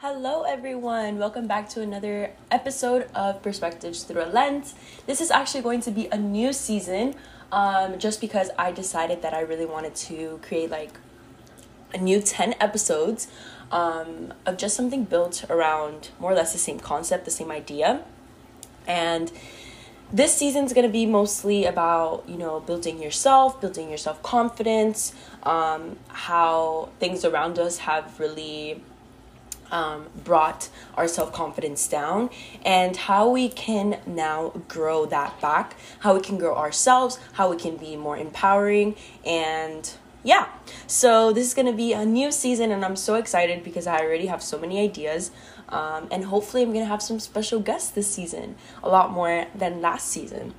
Hello, everyone. Welcome back to another episode of Perspectives Through a Lens. This is actually going to be a new season um, just because I decided that I really wanted to create like a new 10 episodes um, of just something built around more or less the same concept, the same idea. And this season's going to be mostly about you know building yourself building your self-confidence um, how things around us have really um, brought our self confidence down, and how we can now grow that back, how we can grow ourselves, how we can be more empowering, and yeah. So, this is gonna be a new season, and I'm so excited because I already have so many ideas. Um, and hopefully, I'm gonna have some special guests this season, a lot more than last season.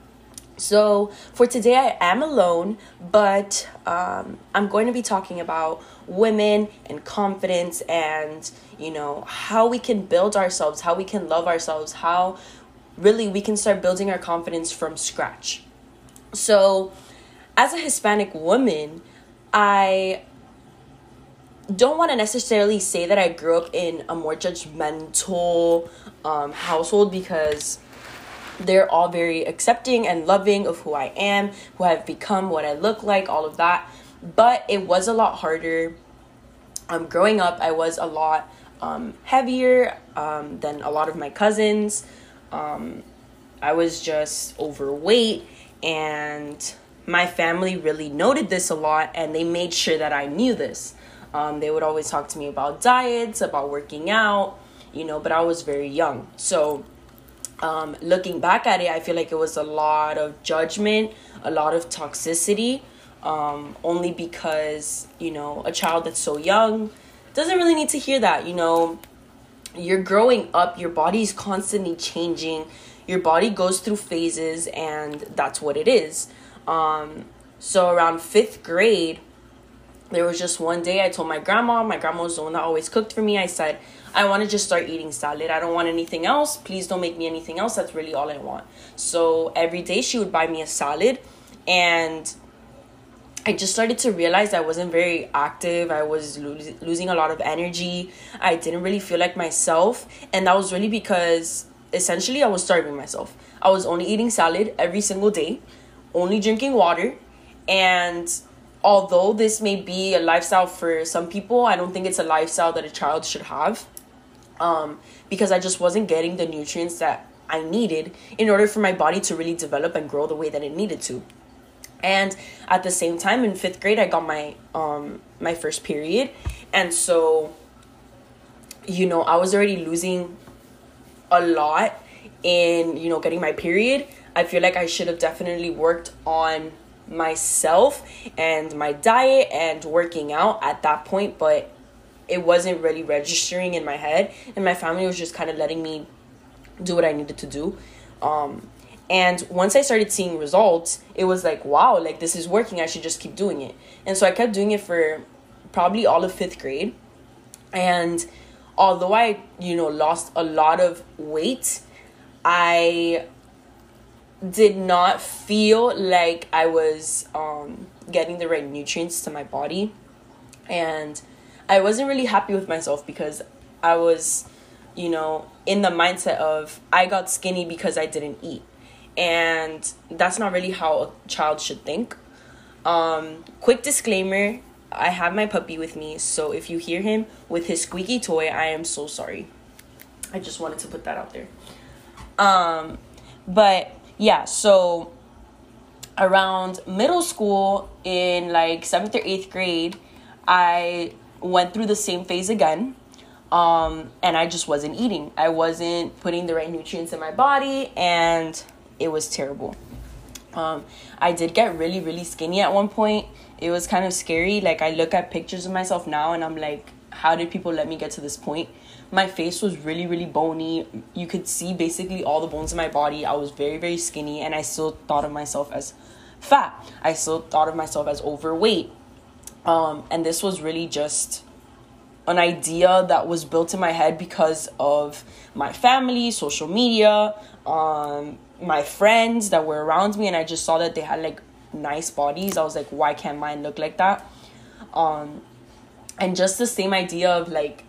So, for today, I am alone, but um, I'm going to be talking about women and confidence and, you know, how we can build ourselves, how we can love ourselves, how really we can start building our confidence from scratch. So, as a Hispanic woman, I don't want to necessarily say that I grew up in a more judgmental um, household because they're all very accepting and loving of who I am, who I've become, what I look like, all of that. But it was a lot harder. Um, growing up, I was a lot um, heavier um, than a lot of my cousins. Um, I was just overweight, and my family really noted this a lot, and they made sure that I knew this. Um, they would always talk to me about diets, about working out, you know, but I was very young. So, um, looking back at it, I feel like it was a lot of judgment, a lot of toxicity, um, only because, you know, a child that's so young doesn't really need to hear that. You know, you're growing up, your body's constantly changing, your body goes through phases, and that's what it is. Um, so around fifth grade, there was just one day I told my grandma, my grandma was the one that always cooked for me. I said, I want to just start eating salad. I don't want anything else. Please don't make me anything else. That's really all I want. So every day she would buy me a salad and I just started to realize I wasn't very active. I was lo- losing a lot of energy. I didn't really feel like myself. And that was really because essentially I was starving myself. I was only eating salad every single day, only drinking water. And although this may be a lifestyle for some people, I don't think it's a lifestyle that a child should have. Um, because I just wasn't getting the nutrients that I needed in order for my body to really develop and grow the way that it needed to. And at the same time, in fifth grade, I got my um my first period, and so you know I was already losing a lot in you know getting my period. I feel like I should have definitely worked on myself and my diet and working out at that point, but it wasn't really registering in my head, and my family was just kind of letting me do what I needed to do. Um, and once I started seeing results, it was like, wow, like this is working. I should just keep doing it. And so I kept doing it for probably all of fifth grade. And although I, you know, lost a lot of weight, I did not feel like I was um, getting the right nutrients to my body. And I wasn't really happy with myself because I was, you know, in the mindset of I got skinny because I didn't eat. And that's not really how a child should think. Um, quick disclaimer I have my puppy with me, so if you hear him with his squeaky toy, I am so sorry. I just wanted to put that out there. Um, but yeah, so around middle school in like seventh or eighth grade, I went through the same phase again. Um, and I just wasn't eating. I wasn't putting the right nutrients in my body, and it was terrible. Um, I did get really, really skinny at one point. It was kind of scary. Like, I look at pictures of myself now, and I'm like, how did people let me get to this point? My face was really, really bony. You could see basically all the bones in my body. I was very, very skinny, and I still thought of myself as fat. I still thought of myself as overweight. Um, and this was really just an idea that was built in my head because of my family, social media, um, my friends that were around me, and I just saw that they had like nice bodies. I was like, why can't mine look like that? Um, and just the same idea of like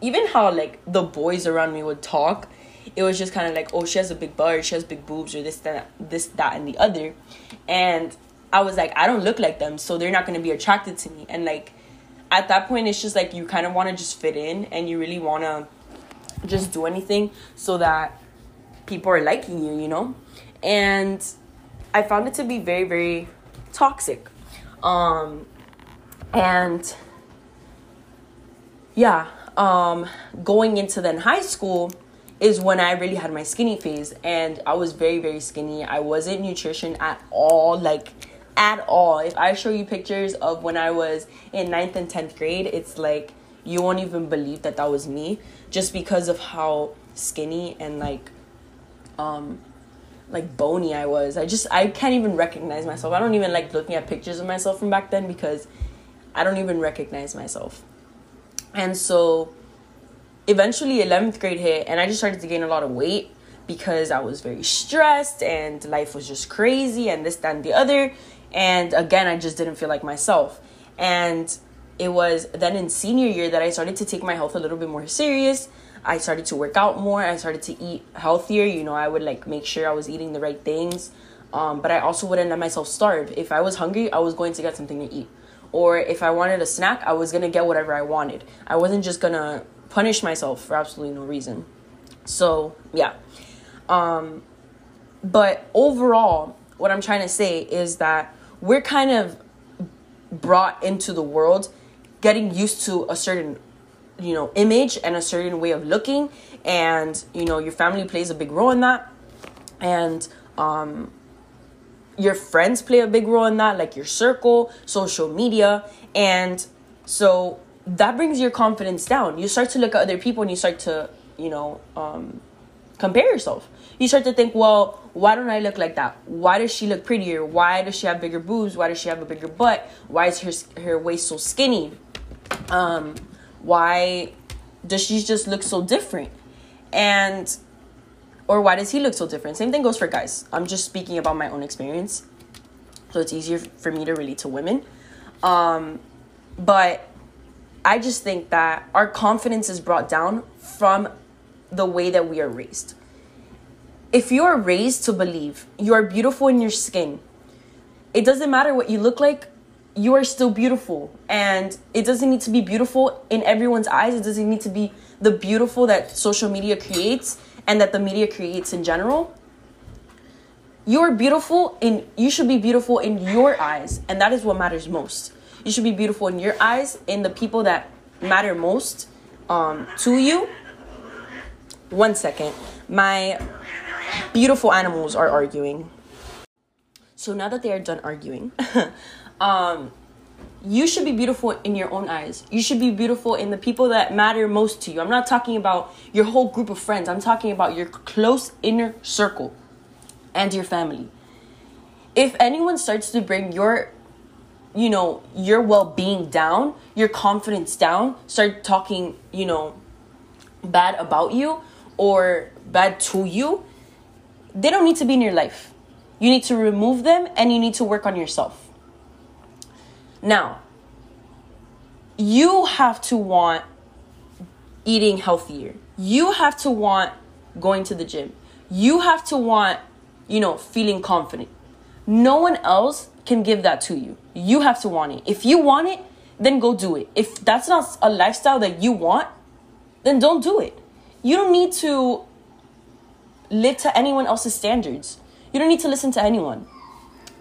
even how like the boys around me would talk, it was just kind of like, oh, she has a big butt, she has big boobs, or this, that, this, that, and the other, and I was like, I don't look like them, so they're not gonna be attracted to me, and like at that point, it's just like you kind of want to just fit in, and you really want to just do anything so that people are liking you, you know, and I found it to be very, very toxic, um, and yeah, um, going into then high school is when I really had my skinny phase, and I was very, very skinny. I wasn't nutrition at all, like at all. If I show you pictures of when I was in ninth and tenth grade, it's like you won't even believe that that was me, just because of how skinny and like, um, like bony I was. I just I can't even recognize myself. I don't even like looking at pictures of myself from back then because I don't even recognize myself. And so eventually 11th grade hit and I just started to gain a lot of weight because I was very stressed and life was just crazy and this, that, and the other. And again, I just didn't feel like myself. And it was then in senior year that I started to take my health a little bit more serious. I started to work out more. I started to eat healthier. You know, I would like make sure I was eating the right things. Um, but I also wouldn't let myself starve. If I was hungry, I was going to get something to eat. Or if I wanted a snack, I was to get whatever I wanted. I wasn't just to punish myself for absolutely no reason. So, yeah. Um, but overall, what I'm trying to say is that we're kind of brought into the world getting used to a certain you know image and a certain way of looking and you know your family plays a big role in that and um your friends play a big role in that like your circle social media and so that brings your confidence down you start to look at other people and you start to you know um compare yourself. You start to think, well, why don't I look like that? Why does she look prettier? Why does she have bigger boobs? Why does she have a bigger butt? Why is her her waist so skinny? Um, why does she just look so different? And or why does he look so different? Same thing goes for guys. I'm just speaking about my own experience. So it's easier for me to relate to women. Um, but I just think that our confidence is brought down from the way that we are raised. If you are raised to believe you are beautiful in your skin, it doesn't matter what you look like, you are still beautiful. And it doesn't need to be beautiful in everyone's eyes. It doesn't need to be the beautiful that social media creates and that the media creates in general. You are beautiful in you should be beautiful in your eyes, and that is what matters most. You should be beautiful in your eyes, in the people that matter most um, to you, one second. My beautiful animals are arguing. So now that they are done arguing, um, you should be beautiful in your own eyes. You should be beautiful in the people that matter most to you. I'm not talking about your whole group of friends. I'm talking about your close inner circle and your family. If anyone starts to bring your you know, your well-being down, your confidence down, start talking, you know, bad about you, or bad to you, they don't need to be in your life. You need to remove them and you need to work on yourself. Now, you have to want eating healthier. You have to want going to the gym. You have to want, you know, feeling confident. No one else can give that to you. You have to want it. If you want it, then go do it. If that's not a lifestyle that you want, then don't do it you don't need to live to anyone else's standards. You don't need to listen to anyone.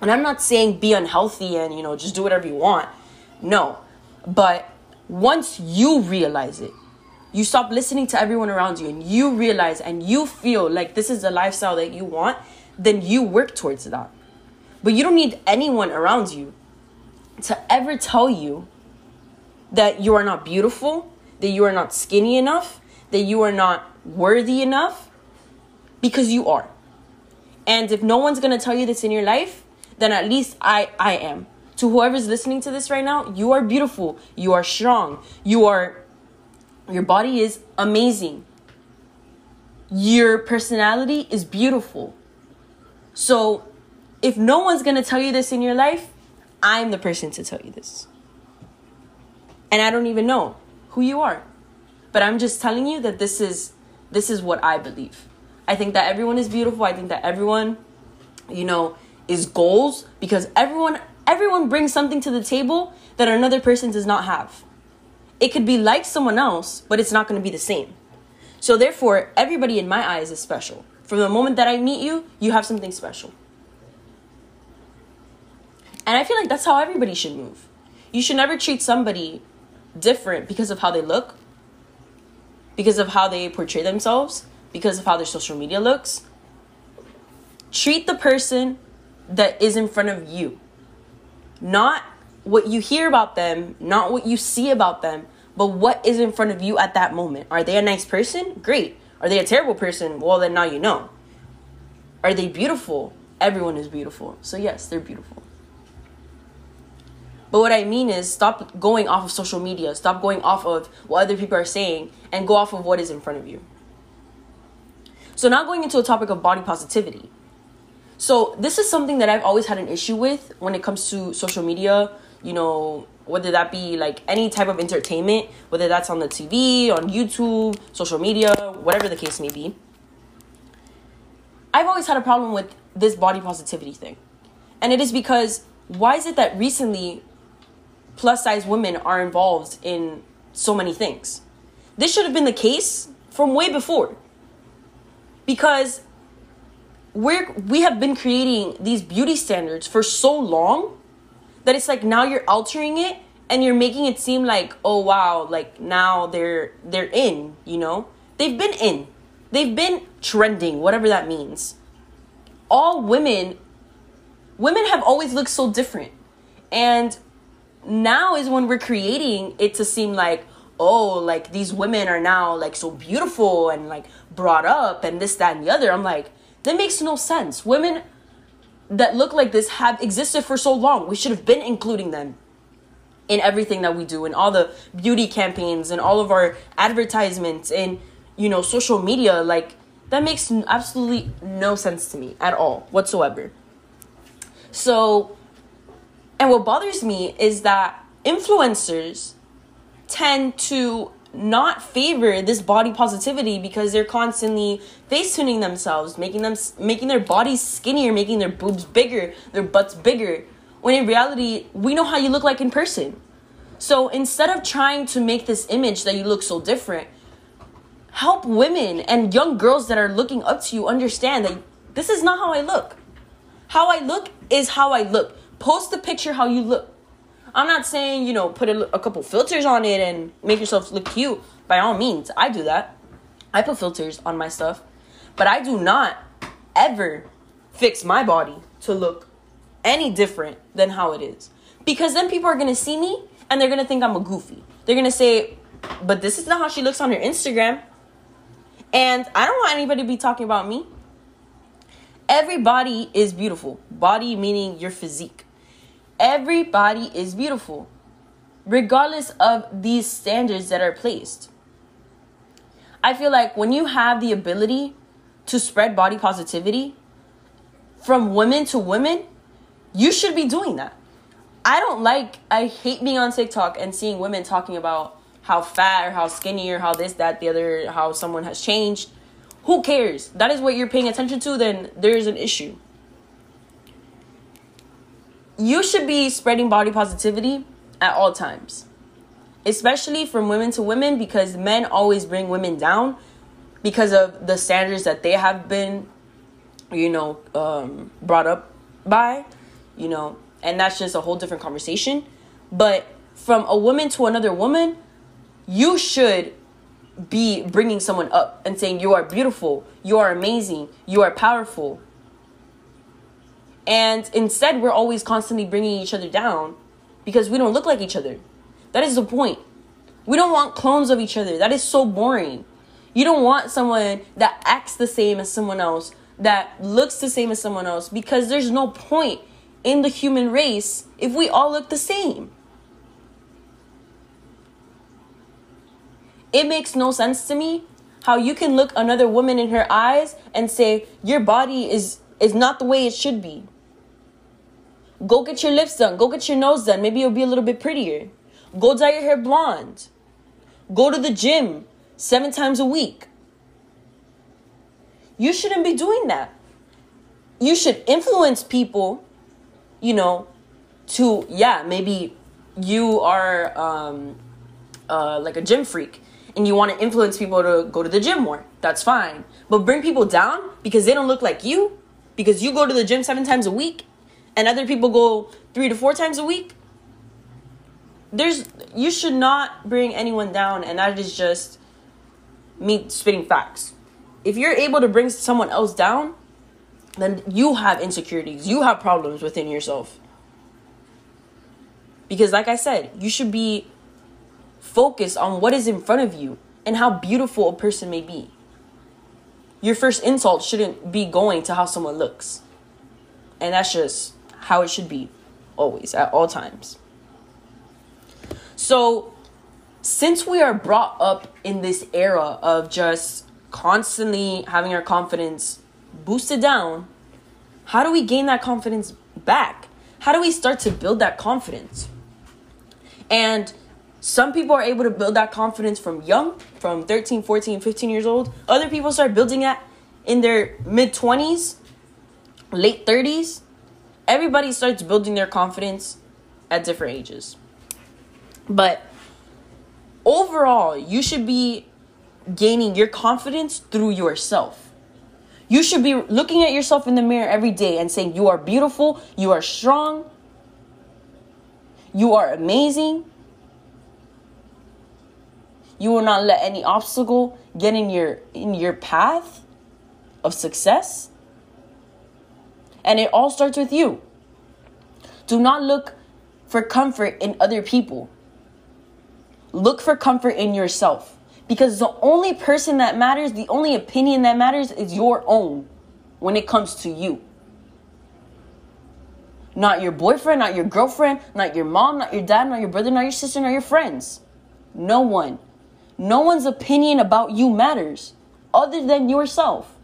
And I'm not saying be unhealthy and, you know, just do whatever you want. No. But once you realize it, you stop listening to everyone around you and you realize and you feel like this is the lifestyle that you want, then you work towards that. But you don't need anyone around you to ever tell you that you are not beautiful, that you are not skinny enough, that you are not worthy enough because you are. And if no one's to tell you this in your life, then at least I I am. To whoever's listening to this right now, you are beautiful. You are strong. You are your body is amazing. Your personality is beautiful. So, if no one's to tell you this in your life, I'm the person to tell you this. And I don't even know who you are. but I'm just telling you that this is this is what I believe. I think that everyone is beautiful. I think that everyone, you know, is goals because everyone everyone brings something to the table that another person does not have. It could be like someone else, but it's not going to be the same. So therefore, everybody in my eyes is special. From the moment that I meet you, you have something special. And I feel like that's how everybody should move. You should never treat somebody different because of how they look, because of how they portray themselves, because of how their social media looks. Treat the person that is in front of you. Not what you hear about them, not what you see about them, but what is in front of you at that moment. Are they a nice person? Great. Are they a terrible person? Well, then now you know. Are they beautiful? Everyone is beautiful. So, yes, they're beautiful. But what I mean is, stop going off of social media, stop going off of what other people are saying, and go off of what is in front of you. So, now going into a topic of body positivity. So, this is something that I've always had an issue with when it comes to social media, you know, whether that be like any type of entertainment, whether that's on the TV, on YouTube, social media, whatever the case may be. I've always had a problem with this body positivity thing. And it is because why is it that recently plus size women are involved in so many things. This should have been the case from way before. Because we're we have been creating these beauty standards for so long that it's like now you're altering it and you're making it seem like oh wow like now they're they're in you know? They've been in. They've been trending whatever that means. All women women have always looked so different. And now is when we're creating it to seem like oh like these women are now like so beautiful and like brought up and this that and the other. I'm like that makes no sense. Women that look like this have existed for so long. We should have been including them in everything that we do in all the beauty campaigns and all of our advertisements and you know social media. Like that makes absolutely no sense to me at all whatsoever. So and what bothers me is that influencers tend to not favor this body positivity because they're constantly face tuning themselves, making them making their bodies skinnier, making their boobs bigger, their butts bigger. When in reality, we know how you look like in person. So instead of trying to make this image that you look so different, help women and young girls that are looking up to you understand that this is not how I look. How I look is how I look. Post the picture how you look. I'm not saying, you know, put a, a couple filters on it and make yourself look cute. By all means, I do that. I put filters on my stuff. But I do not ever fix my body to look any different than how it is. Because then people are gonna see me and they're gonna think I'm a goofy. They're gonna say, but this is not how she looks on her Instagram. And I don't want anybody to be talking about me. Everybody is beautiful. Body meaning your physique. Everybody is beautiful, regardless of these standards that are placed. I feel like when you have the ability to spread body positivity from women to women, you should be doing that. I don't like, I hate being on TikTok and seeing women talking about how fat or how skinny or how this, that, the other, how someone has changed. Who cares? That is what you're paying attention to, then there's an issue you should be spreading body positivity at all times, especially from women to women, because men always bring women down because of the standards that they have been, you know, um, brought up by, you know, and that's just a whole different conversation. But from a woman to another woman, you should be bringing someone up and saying, You are beautiful, you are amazing, you are powerful, and instead, we're always constantly bringing each other down because we don't look like each other. That is the point. We don't want clones of each other. That is so boring. You don't want someone that acts the same as someone else, that looks the same as someone else, because there's no point in the human race if we all look the same. It makes no sense to me how you can look another woman in her eyes and say your body is is not the way it should be. Go get your lips done. Go get your nose done. Maybe you'll be a little bit prettier. Go dye your hair blonde. Go to the gym. seven times a week. You shouldn't be doing that. You should influence people, you know, to, yeah, maybe you are um, uh, like a gym freak and you want to influence people to go to the gym more. That's fine. But bring people down because they don't look like you, because you go to the gym seven times a week and other people go three to four times a week. There's you should not bring anyone down, and that is just me spitting facts. If you're able to bring someone else down, then you have insecurities. You have problems within yourself. Because, like I said, you should be focused on what is in front of you and how beautiful a person may be. Your first insult shouldn't be going to how someone looks. And that's just how it should be, always, at all times. So, since we are brought up in this era of just constantly having our confidence boosted down, how do we gain that confidence back? How do we start to build that confidence? And some people are able to build that confidence from young, from 13, 14, 15 years old. Other people start building that in their mid 20s, late 30s. Everybody starts building their confidence at different ages. But overall, you should be gaining your confidence through yourself. You should be looking at yourself in the mirror every day and saying, You are beautiful, you are strong, you are amazing. You will not let any obstacle get in your in your path of success. And it all starts with you. Do not look for comfort in other people. Look for comfort in yourself. Because the only person that matters, the only opinion that matters is your own when it comes to you. Not your boyfriend, not your girlfriend, not your mom, not your dad, not your brother, not your sister, not your friends. No one. No one's opinion about you matters other than yourself.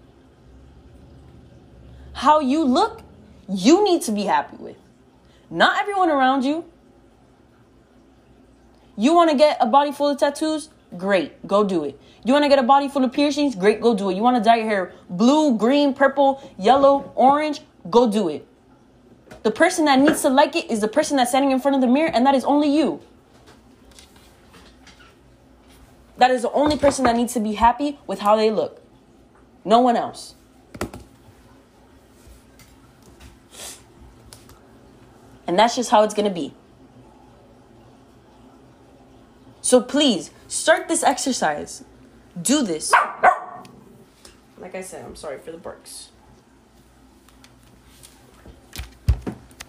How you look, you need to be happy with. Not everyone around you. You want to get a body full of tattoos? Great, go do it. You want to get a body full of piercings? Great, go do it. You want to dye your hair blue, green, purple, yellow, orange? Go do it. The person that needs to like it is the person that's standing in front of the mirror, and that is only you. That is the only person that needs to be happy with how they look. No one else. And that's just how it's going to be. So please start this exercise. Do this. Like I said, I'm sorry for the barks.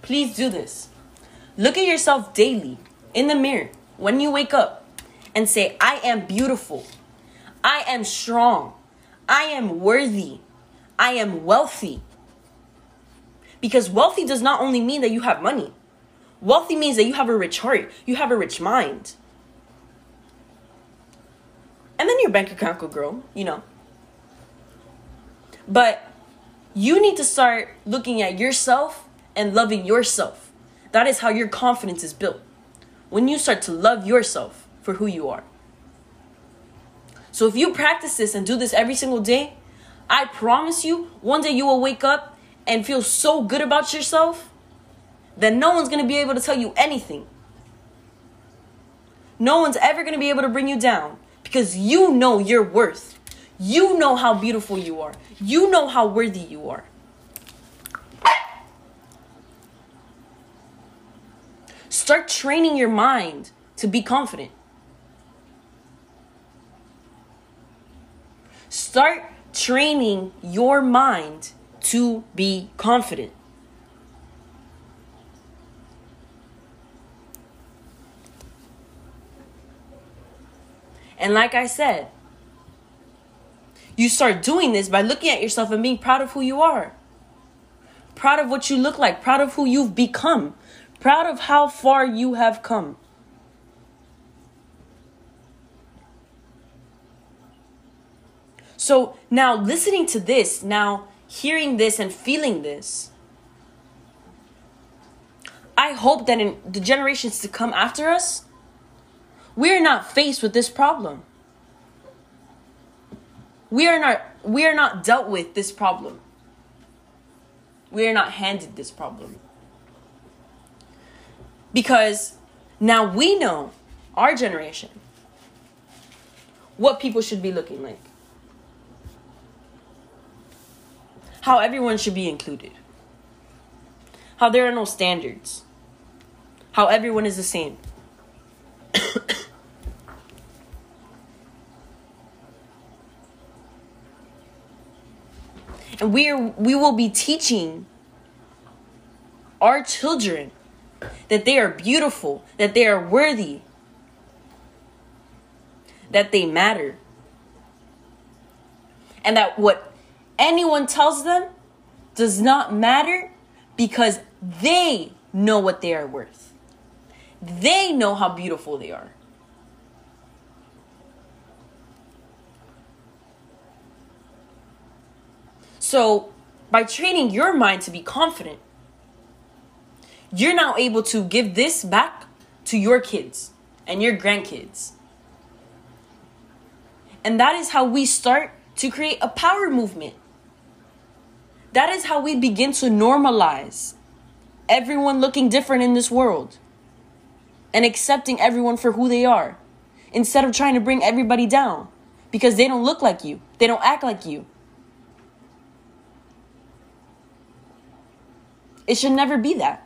Please do this. Look at yourself daily in the mirror when you wake up and say, I am beautiful. I am strong. I am worthy. I am wealthy. Because wealthy does not only mean that you have money, wealthy means that you have a rich heart, you have a rich mind. And then your bank account could grow, you know. But you need to start looking at yourself and loving yourself. That is how your confidence is built. When you start to love yourself for who you are. So if you practice this and do this every single day, I promise you, one day you will wake up and feel so good about yourself that no one's going to be able to tell you anything. No one's ever going to be able to bring you down because you know your worth. You know how beautiful you are. You know how worthy you are. Start training your mind to be confident. Start training your mind to be confident. And like I said, you start doing this by looking at yourself and being proud of who you are. Proud of what you look like, proud of who you've become, proud of how far you have come. So now, listening to this, now hearing this and feeling this, I hope that in the generations to come after us, we're not faced with this problem. we are not we are not dealt with this problem. We are not handed this problem. Because now we know, our generation, what people should be looking like. How everyone should be included. How there are no standards. How everyone is the same. and we are, we will be teaching our children that they are beautiful, that they are worthy, that they matter. And that what anyone tells them does not matter because they know what they are worth. They know how beautiful they are. So, by training your mind to be confident, you're now able to give this back to your kids and your grandkids. And that is how we start to create a power movement. That is how we begin to normalize everyone looking different in this world and accepting everyone for who they are instead of trying to bring everybody down because they don't look like you, they don't act like you. It should never be that.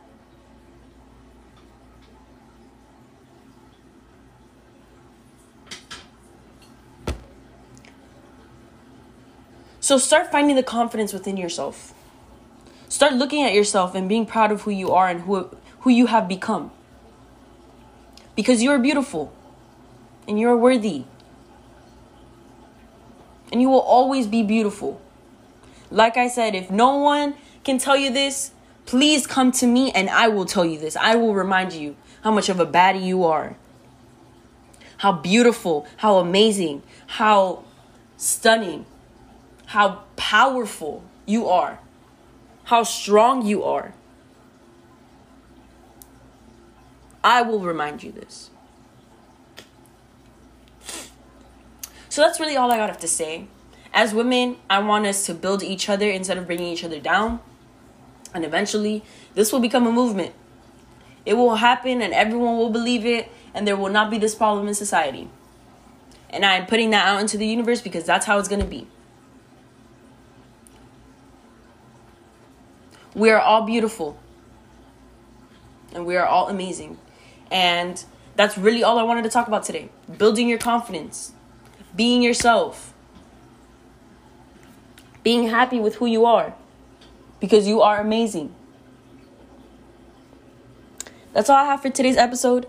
So start finding the confidence within yourself. Start looking at yourself and being proud of who you are and who, who you have become. Because you are beautiful and you are worthy. And you will always be beautiful. Like I said, if no one can tell you this, Please come to me and I will tell you this. I will remind you how much of a baddie you are. How beautiful, how amazing, how stunning, how powerful you are, how strong you are. I will remind you this. So that's really all I got have to say. As women, I want us to build each other instead of bringing each other down. And eventually, this will become a movement. It will happen and everyone will believe it, and there will not be this problem in society. And I'm putting that out into the universe because that's how it's going to be. We are all beautiful. And we are all amazing. And that's really all I wanted to talk about today. Building your confidence, being yourself, being happy with who you are because you are amazing. That's all I have for today's episode.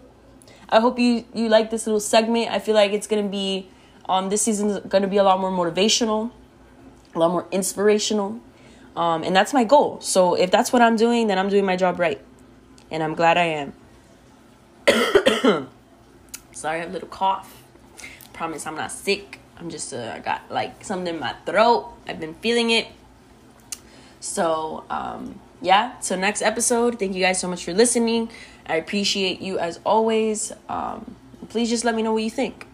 I hope you you like this little segment. I feel like it's gonna be um this season is gonna be a lot more motivational, a lot more inspirational, um, and that's my goal. So if that's what I'm doing, then I'm doing my job right, and I'm glad I am. Sorry, I have a little cough. Promise I'm not sick. I'm just uh, I got like something in my throat. I've been feeling it. So, um, yeah, so next episode, thank you guys so much for listening. I appreciate you as always. Um, please just let me know what you think.